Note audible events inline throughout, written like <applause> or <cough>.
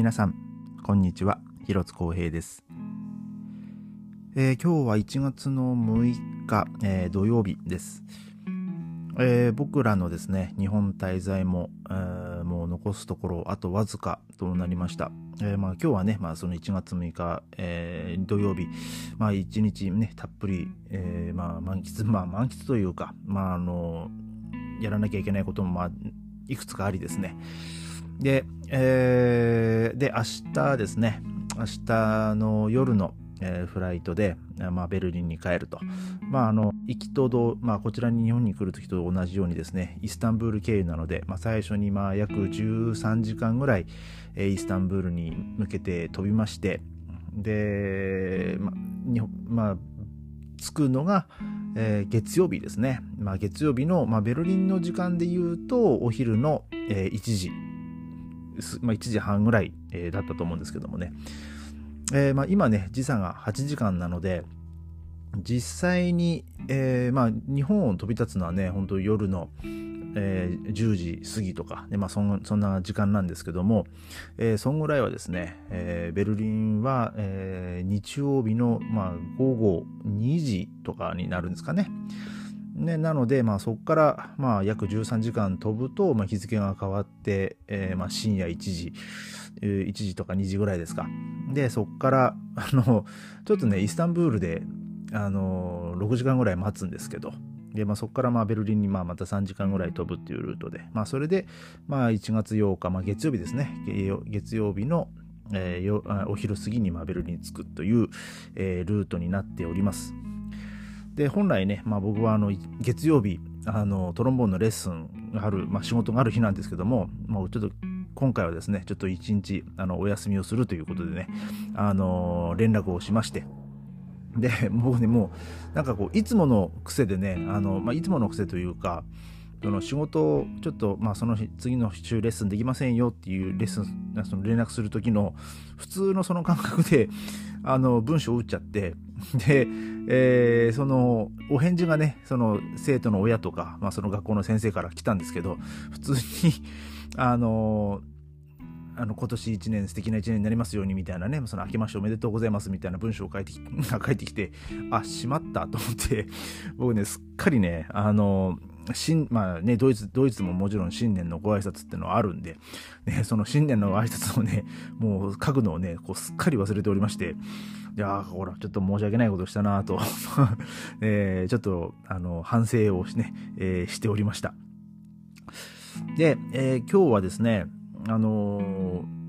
皆さんこんにちは。広津光平です、えー、今日は1月の6日、えー、土曜日です、えー、僕らのですね日本滞在も、えー、もう残すところあとわずかとなりました、えー、まあ、今日はね、まあ、その1月6日、えー、土曜日、まあ、1日ねたっぷり、えーまあ、満喫まあ満喫というかまああのやらなきゃいけないことも、まあ、いくつかありですね。で、えー、で、明日ですね、明日の夜の、えー、フライトで、まあ、ベルリンに帰ると。まあ、あの、行きとど、まあ、こちらに日本に来るときと同じようにですね、イスタンブール経由なので、まあ、最初にまあ約13時間ぐらい、えー、イスタンブールに向けて飛びまして、で、まあ、まあ、着くのが、えー、月曜日ですね。まあ、月曜日の、まあ、ベルリンの時間で言うと、お昼の、えー、1時まあ、1時半ぐらい、えー、だったと思うんですけどもね、えー、まあ、今ね時差が8時間なので実際に、えー、まあ、日本を飛び立つのはね本当夜の、えー、10時過ぎとか、ねまあ、そんそんな時間なんですけども、えー、そんぐらいはですね、えー、ベルリンは、え、日曜日の、まあ、午後2時とかになるんですかね。ね、なので、まあ、そこから、まあ、約13時間飛ぶと、まあ、日付が変わって、えー、まあ、深夜1時、1時とか2時ぐらいですか。で、そこから、あの、ちょっとね、イスタンブールで、あの、6時間ぐらい待つんですけど、で、まあ、そこからまあベルリンにまあまた3時間ぐらい飛ぶっていうルートで、まあ、それで、まあ、1月8日、まあ、月曜日ですね、月曜日の、えー、お昼過ぎにまあベルリンに着くという、えー、ルートになっております。で本来ね、まあ、僕はあの月曜日あのトロンボーンのレッスンがある、まあ、仕事がある日なんですけども、もうちょっと今回はですねちょっと一日あのお休みをするということでねあの連絡をしまして。で僕ねもうなんかこういつもの癖でねあの、まあ、いつもの癖というかその仕事をちょっと、まあ、その次の週レッスンできませんよっていうレッスンその連絡する時の普通のその感覚で <laughs> あの文章を打っちゃって。で、えー、そのお返事がねその生徒の親とか、まあ、その学校の先生から来たんですけど普通に <laughs> あのあの今年1年素敵な1年になりますようにみたいなね、その明けましておめでとうございますみたいな文章を書いてき <laughs> 書いてきて、あ、しまったと思って、僕ね、すっかりね、あの、新、まあね、ドイツ、ドイツももちろん新年のご挨拶ってのはあるんで、ね、<laughs> その新年の挨拶をね、もう書くのをね、こうすっかり忘れておりまして、いやほら、ちょっと申し訳ないことしたなとえー、<laughs> ちょっと、あの、反省をしね、えー、しておりました。で、えー、今日はですね、あのー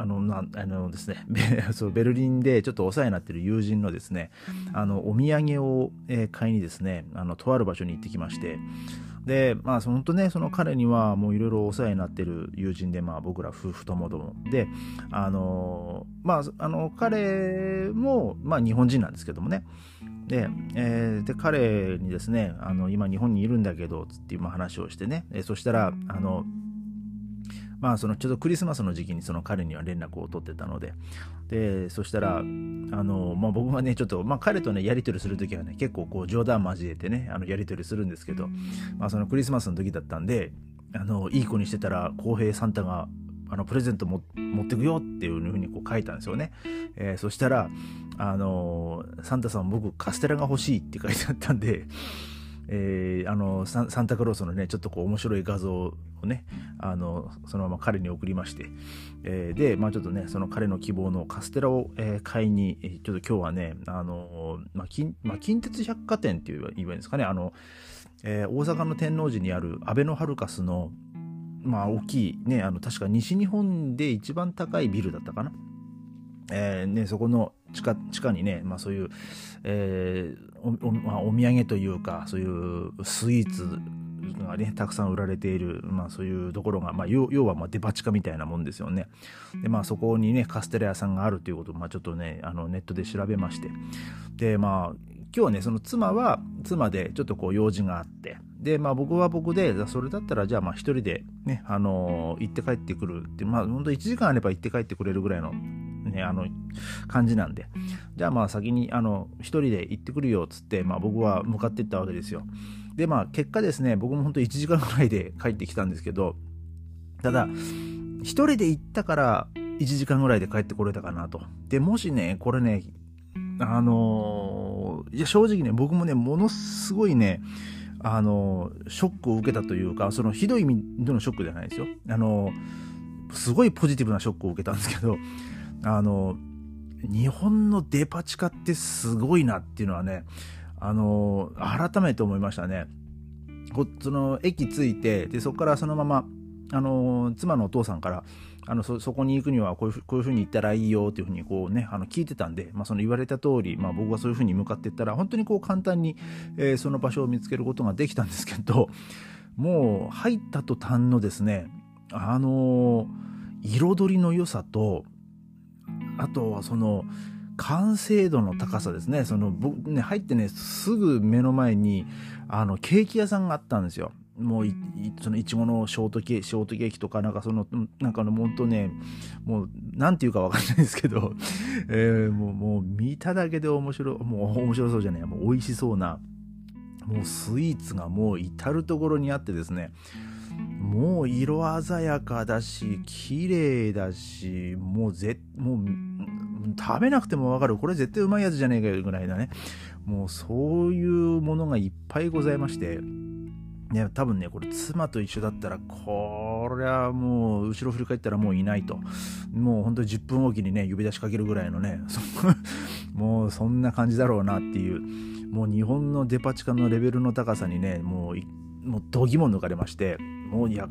あのなあのですね <laughs> そうベルリンでちょっとお世話になってる友人のですねあのお土産を、えー、買いにですねあのとある場所に行ってきまして。でまあ本当ねその彼にはもういろいろお世話になってる友人でまあ僕ら夫婦ともども。であのまああの彼もまあ日本人なんですけどもね。で,、えー、で彼にですねあの今日本にいるんだけどっていう話をしてね、えー、そしたらあのまあそのちょうどクリスマスの時期にその彼には連絡を取ってたので、で、そしたら、あの、まあ僕はね、ちょっと、まあ彼とね、やり取りするときはね、結構こう冗談交えてね、あのやり取りするんですけど、まあそのクリスマスの時だったんで、あの、いい子にしてたら、公平サンタがあのプレゼントも持ってくよっていうふうにこう書いたんですよね。えー、そしたら、あのサンタさん僕カステラが欲しいって書いてあったんで、えー、あのサンタクロースのねちょっとこう面白い画像をねあのそのまま彼に送りまして、えー、でまあちょっとねその彼の希望のカステラを、えー、買いにちょっと今日はねあの、まあ近まあ、近鉄百貨店っていう言えばいいんですかねあの、えー、大阪の天王寺にあるアベノハルカスのまあ大きいねあの確か西日本で一番高いビルだったかな。えーね、そこの地下地下にね、まあ、そういう、えーおまあ、お土産というかそういうスイーツがねたくさん売られている、まあ、そういうところが、まあ、要はまデパ地下みたいなもんですよね。でまあそこにねカステラ屋さんがあるということを、まあ、ちょっとねあのネットで調べましてでまあ今日はねその妻は妻でちょっとこう用事があってでまあ僕は僕でそれだったらじゃあまあ一人でねあのー、行って帰ってくるってまあ本当1時間あれば行って帰ってくれるぐらいのね、あの、感じなんで、じゃあまあ先に、あの、一人で行ってくるよ、っつって、まあ僕は向かっていったわけですよ。で、まあ結果ですね、僕も本当1時間ぐらいで帰ってきたんですけど、ただ、一人で行ったから、1時間ぐらいで帰ってこれたかなと。で、もしね、これね、あのー、いや、正直ね、僕もね、ものすごいね、あのー、ショックを受けたというか、そのひどい意味でのショックじゃないですよ。あのー、すごいポジティブなショックを受けたんですけど、あの日本のデパ地下ってすごいなっていうのはね、あの改めて思いましたね。その駅着いてでそこからそのままあの妻のお父さんからあのそこに行くにはこういうこういうふうに行ったらいいよっていうふうにこう、ね、あの聞いてたんで、まあ、その言われた通り、まあ、僕はそういうふうに向かっていったら本当にこう簡単に、えー、その場所を見つけることができたんですけどもう入った途端のですねあの彩りの良さとあとはその完成度の高さですね。その、僕ね、入ってね、すぐ目の前に、あの、ケーキ屋さんがあったんですよ。もうい、その、いちごのショートケーキ、ショートケーキとか、なんかその、なんかの、本当ね、もう、なんていうかわかんないですけど、<laughs> えー、もう、もう、見ただけで面白、もう、面白そうじゃない、もう、美味しそうな、もう、スイーツがもう、至るところにあってですね、もう色鮮やかだし、綺麗だし、もうぜ、もう、食べなくてもわかる。これ絶対うまいやつじゃねえかよぐらいだね。もうそういうものがいっぱいございまして、ね、多分ね、これ妻と一緒だったら、これはもう、後ろ振り返ったらもういないと。もう本当に10分おきにね、呼び出しかけるぐらいのね、<laughs> もうそんな感じだろうなっていう、もう日本のデパ地下のレベルの高さにね、もう、もう度肝抜かれまして、もういや、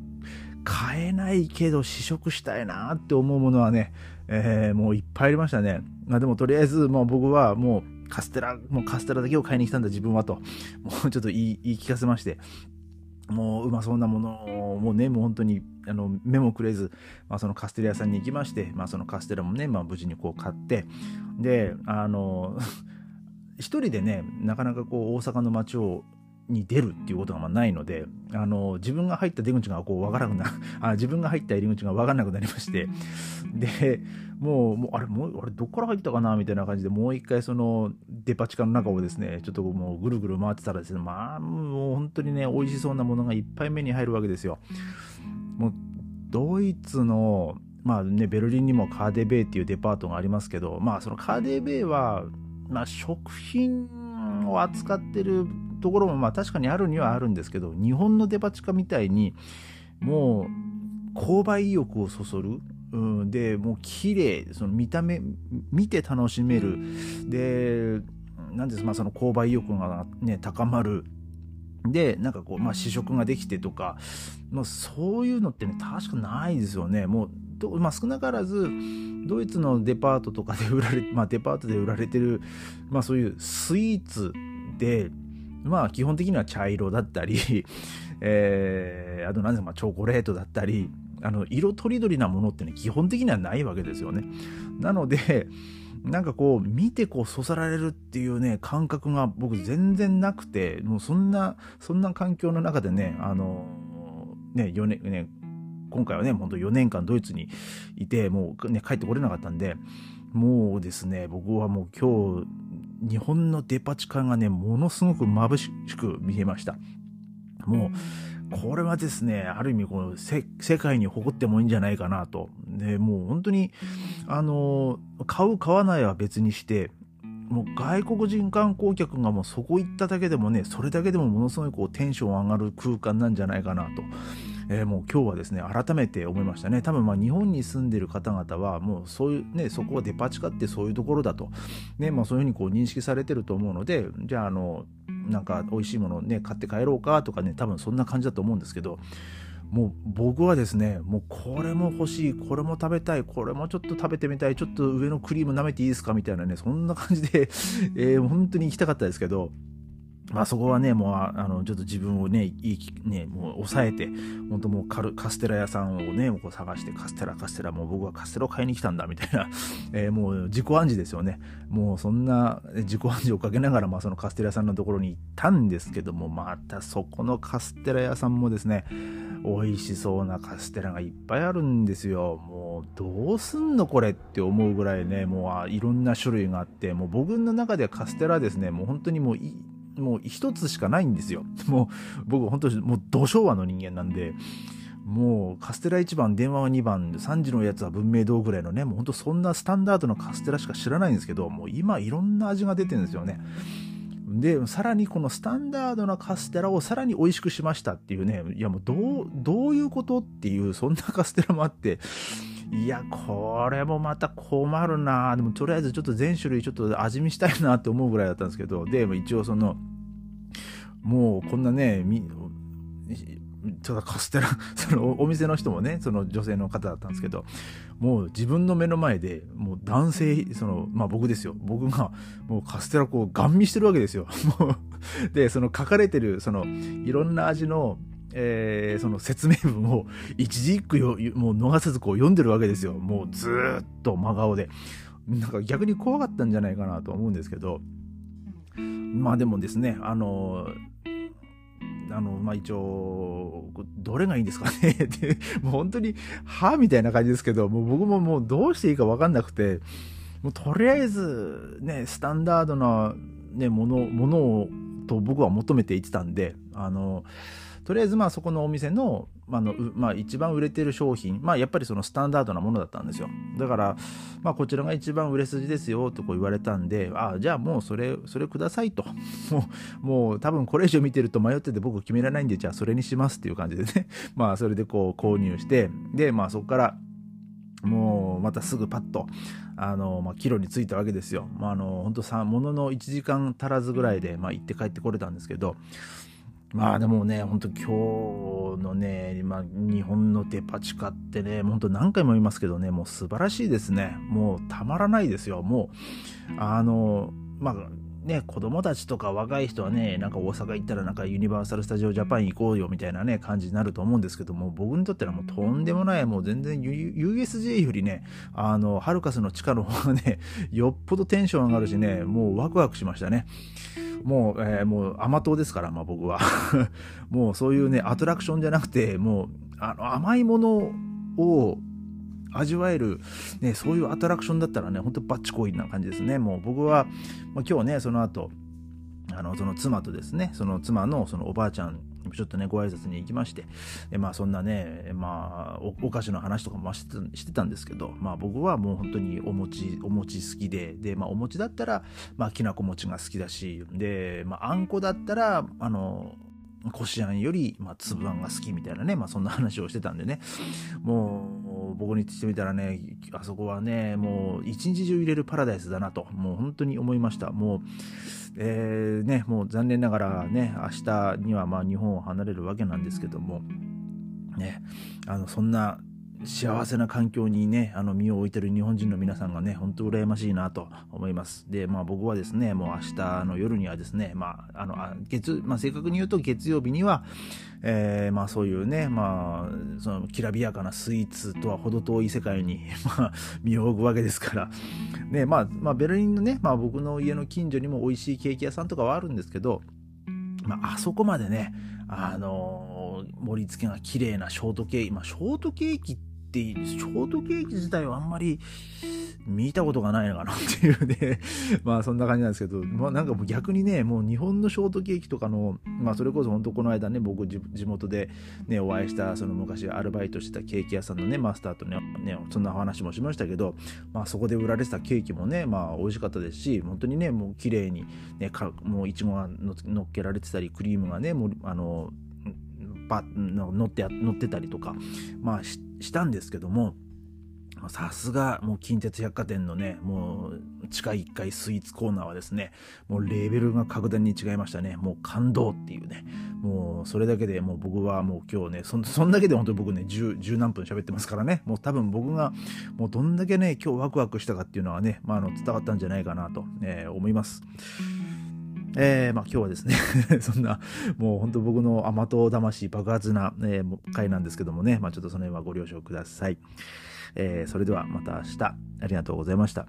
買えないけど試食したいなって思うものはね、えー、もういっぱいありましたね。まあでもとりあえずもう僕はもうカステラ、もうカステラだけを買いに来たんだ自分はと、もうちょっと言い言い聞かせまして、もううまそうなものをもうね、もう本当にあの目もくれず、まあ、そのカステラ屋さんに行きまして、まあ、そのカステラもね、まあ、無事にこう買って、で、あの、<laughs> 一人でね、なかなかこう大阪の街をに出るっていうことがまあないのであの自分が入った出口がこう分からなくなあ自分が入った入り口が分からなくなりまして。でもうもうあれもうあれどっから入ったかな？みたいな感じでもう一回そのデパ地下の中をですねちょっともうぐるぐる回ってたらですねまあもう本当にね美味しそうなものがいっぱい目に入るわけですよ。もうドイツのまあね、ベルリンにもカーデベイっていうデパートがありますけど、まあそのカーデベイは、まあ食品を扱ってるところもまあ確かにあるにはあるんですけど日本のデパ地下みたいにもう購買意欲をそそる、うん、でもう綺麗その見た目見て楽しめる。で何ですまあその購買意欲が、ね、高まる。でなんかこう、まあ、試食ができてとか、まあ、そういうのってね確かないですよね。もうまあ、少なからずドイツのデパートとかで売られ、まあ、デパートで売られてる、まあ、そういうスイーツでまあ基本的には茶色だったり、<laughs> えー、あと何ですか、まあ、チョコレートだったり、あの色とりどりなものってね、基本的にはないわけですよね。なので、なんかこう、見てこう、そそられるっていうね、感覚が僕全然なくて、もうそんな、そんな環境の中でね、あの、ね、4年、ね、今回はね、本当4年間ドイツにいて、もうね、帰ってこれなかったんで、もうですね、僕はもう今日、日本のデパ地下がね、ものすごく眩しく見えました。もう、これはですね、ある意味この世界に誇ってもいいんじゃないかなと。で、もう本当に、あの、買う買わないは別にして、もう外国人観光客がもうそこ行っただけでもね、それだけでもものすごいこうテンション上がる空間なんじゃないかなと。えー、もう今日はですね、改めて思いましたね。多分まあ日本に住んでる方々は、もうそういうね、そこはデパ地下ってそういうところだと。ね、まあそういうふうにこう認識されてると思うので、じゃああの、なんか美味しいものね、買って帰ろうかとかね、多分そんな感じだと思うんですけど、もう僕はですね、もうこれも欲しい、これも食べたい、これもちょっと食べてみたい、ちょっと上のクリーム舐めていいですかみたいなね、そんな感じで、えー、本当に行きたかったですけど、まあそこはね、もう、あの、ちょっと自分をね、いい、ね、もう抑えて、本当もうカルカステラ屋さんをね、こう探して、カステラ、カステラ、もう僕はカステラを買いに来たんだ、みたいな、<laughs> えー、もう自己暗示ですよね。もうそんな自己暗示をかけながら、まあそのカステラ屋さんのところに行ったんですけども、またそこのカステラ屋さんもですね、美味しそうなカステラがいっぱいあるんですよ。もう、どうすんのこれって思うぐらいね、もういろんな種類があって、もう僕の中ではカステラですね、もう本当にもういい、もう一つしかないんですよ。<laughs> もう僕本当にもう土昭和の人間なんで、もうカステラ1番電話は2番3時のやつは文明堂ぐらいのねもうほんとそんなスタンダードのカステラしか知らないんですけどもう今いろんな味が出てるんですよねでさらにこのスタンダードなカステラをさらに美味しくしましたっていうねいやもうどうどういうことっていうそんなカステラもあっていやこれもまた困るなでもとりあえずちょっと全種類ちょっと味見したいなって思うぐらいだったんですけどで一応そのもうこんなねただカステラ <laughs> そのお店の人もねその女性の方だったんですけどもう自分の目の前でもう男性そのまあ僕ですよ。僕がもうカステラこうガン見してるわけですよ。<laughs> でその書かれてるそのいろんな味のえー、その説明文を一字一句よもう逃さずこう読んでるわけですよ。もうずっと真顔で。なんか逆に怖かったんじゃないかなと思うんですけどまあでもですねあのあの、まあ、一応、どれがいいんですかね。っ <laughs> てもう本当に、はみたいな感じですけど、もう僕ももうどうしていいかわかんなくて、もうとりあえず、ね、スタンダードな、ね、もの、ものを、と僕は求めていってたんで、あの、とりあえずまあそこのお店の,、まあのまあ、一番売れてる商品、まあ、やっぱりそのスタンダードなものだったんですよ。だから、まあ、こちらが一番売れ筋ですよとこう言われたんであじゃあもうそれそれくださいと。<laughs> もうもう多分これ以上見てると迷ってて僕決められないんでじゃあそれにしますっていう感じでね。<laughs> まあそれでこう購入してでまあそこからもうまたすぐパッとあの、まあ、キロに着いたわけですよ。まあ、あの本当さものの1時間足らずぐらいで、まあ、行って帰ってこれたんですけどまあでもね、本当今日のね、まあ、日本のデパ地下ってね、本当何回も言いますけどね、もう素晴らしいですね。もうたまらないですよ。もう、あの、まあ、ね、子供たちとか若い人はね、なんか大阪行ったらなんかユニバーサル・スタジオ・ジャパン行こうよみたいなね、感じになると思うんですけども、僕にとってはもうとんでもない、もう全然 USJ よりね、あの、ハルカスの地下の方がね、<laughs> よっぽどテンション上がるしね、もうワクワクしましたね。もう、えー、もう甘党ですから、まあ僕は。<laughs> もうそういうね、アトラクションじゃなくて、もう、あの、甘いものを味わえる、ね、そういうアトラクションだったらね、ほんとバッチコインな感じですね。もう僕は、まあ、今日ね、その後、あの、その妻とですね、その妻のそのおばあちゃんちょっとね、ご挨拶に行きまして、でまあそんなね、まあお、お菓子の話とかもしてたんですけど、まあ僕はもう本当にお餅、お餅好きで、で、まあお餅だったら、まあきなこ餅が好きだし、で、まああんこだったら、あの、こしあんより、まあ、粒あんが好きみたいなね、まあ、そんな話をしてたんでね、もう、僕にしてみたらね、あそこはね、もう、一日中入れるパラダイスだなと、もう本当に思いました。もう、えー、ね、もう残念ながらね、明日にはまあ日本を離れるわけなんですけども、ね、あの、そんな幸せな環境にね、あの身を置いてる日本人の皆さんがね、本当羨ましいなと思います。で、まあ僕はですね、もう明日の夜にはですね、まあ、あの、月、まあ正確に言うと月曜日には、えー、まあそういうね、まあ、そのきらびやかなスイーツとは程遠い世界に、<laughs> まあ、身を置くわけですから、ね、まあ、まあベルリンのね、まあ僕の家の近所にも美味しいケーキ屋さんとかはあるんですけど、まああそこまでね、あの盛り付けが綺麗なショートケーキ、まあショートケーキってってショートケーキ自体はあんまり見たことがないのかなっていうね。<laughs> まあそんな感じなんですけど、まあなんかもう逆にね、もう日本のショートケーキとかの、まあそれこそ本当この間ね、僕地元でね、お会いした、その昔アルバイトしてたケーキ屋さんのね、マスターとね、ねそんな話もしましたけど、まあそこで売られてたケーキもね、まあ美味しかったですし、本当にね、もう綺麗にね、かもういちごが乗っけられてたり、クリームがね、もうあの、パ乗って乗ってたりとか、まあしたんですけどもさすがもう近鉄百貨店のねもう地下1階スイーツコーナーはですねもうレベルが格段に違いましたね。もう感動っていうね。もうそれだけでもう僕はもう今日ねそそんだけで本当に僕ね十何分喋ってますからね。もう多分僕がもうどんだけね今日ワクワクしたかっていうのはね、まあ、あの伝わったんじゃないかなと、えー、思います。えー、まあ今日はですね <laughs> そんな、もう本当僕の甘党魂爆発な、えー、回なんですけどもね、まあちょっとその辺はご了承ください。えー、それではまた明日、ありがとうございました。